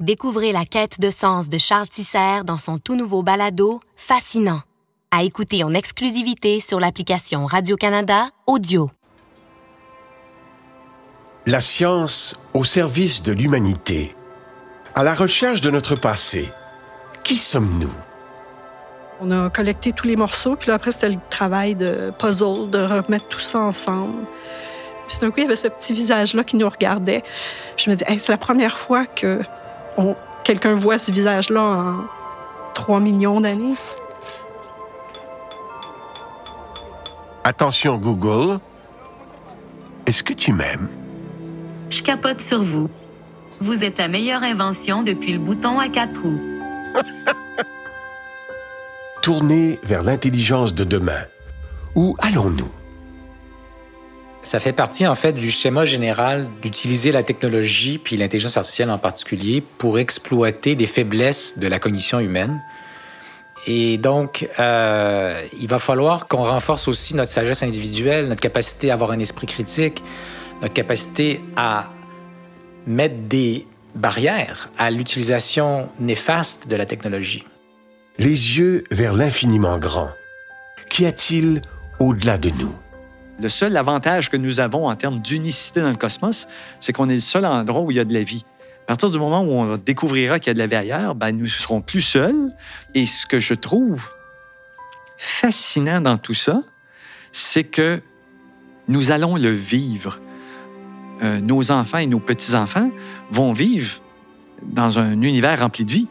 Découvrez la quête de sens de Charles Tisser dans son tout nouveau balado Fascinant, à écouter en exclusivité sur l'application Radio-Canada Audio. La science au service de l'humanité, à la recherche de notre passé. Qui sommes-nous? On a collecté tous les morceaux, puis là, après, c'était le travail de puzzle, de remettre tout ça ensemble. Puis d'un coup, il y avait ce petit visage-là qui nous regardait. Je me dis, hey, c'est la première fois que quelqu'un voit ce visage-là en 3 millions d'années. Attention Google. Est-ce que tu m'aimes? Je capote sur vous. Vous êtes la meilleure invention depuis le bouton à quatre roues. Tourner vers l'intelligence de demain. Où allons-nous? Ça fait partie en fait du schéma général d'utiliser la technologie puis l'intelligence artificielle en particulier pour exploiter des faiblesses de la cognition humaine. Et donc, euh, il va falloir qu'on renforce aussi notre sagesse individuelle, notre capacité à avoir un esprit critique, notre capacité à mettre des barrières à l'utilisation néfaste de la technologie. Les yeux vers l'infiniment grand. Qu'y a-t-il au-delà de nous? Le seul avantage que nous avons en termes d'unicité dans le cosmos, c'est qu'on est le seul endroit où il y a de la vie. À partir du moment où on découvrira qu'il y a de la vie ailleurs, ben, nous serons plus seuls. Et ce que je trouve fascinant dans tout ça, c'est que nous allons le vivre. Euh, nos enfants et nos petits-enfants vont vivre dans un univers rempli de vie.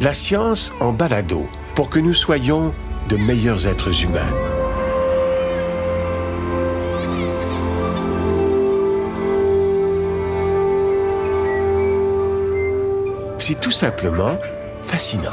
La science en balado pour que nous soyons de meilleurs êtres humains. C'est tout simplement fascinant.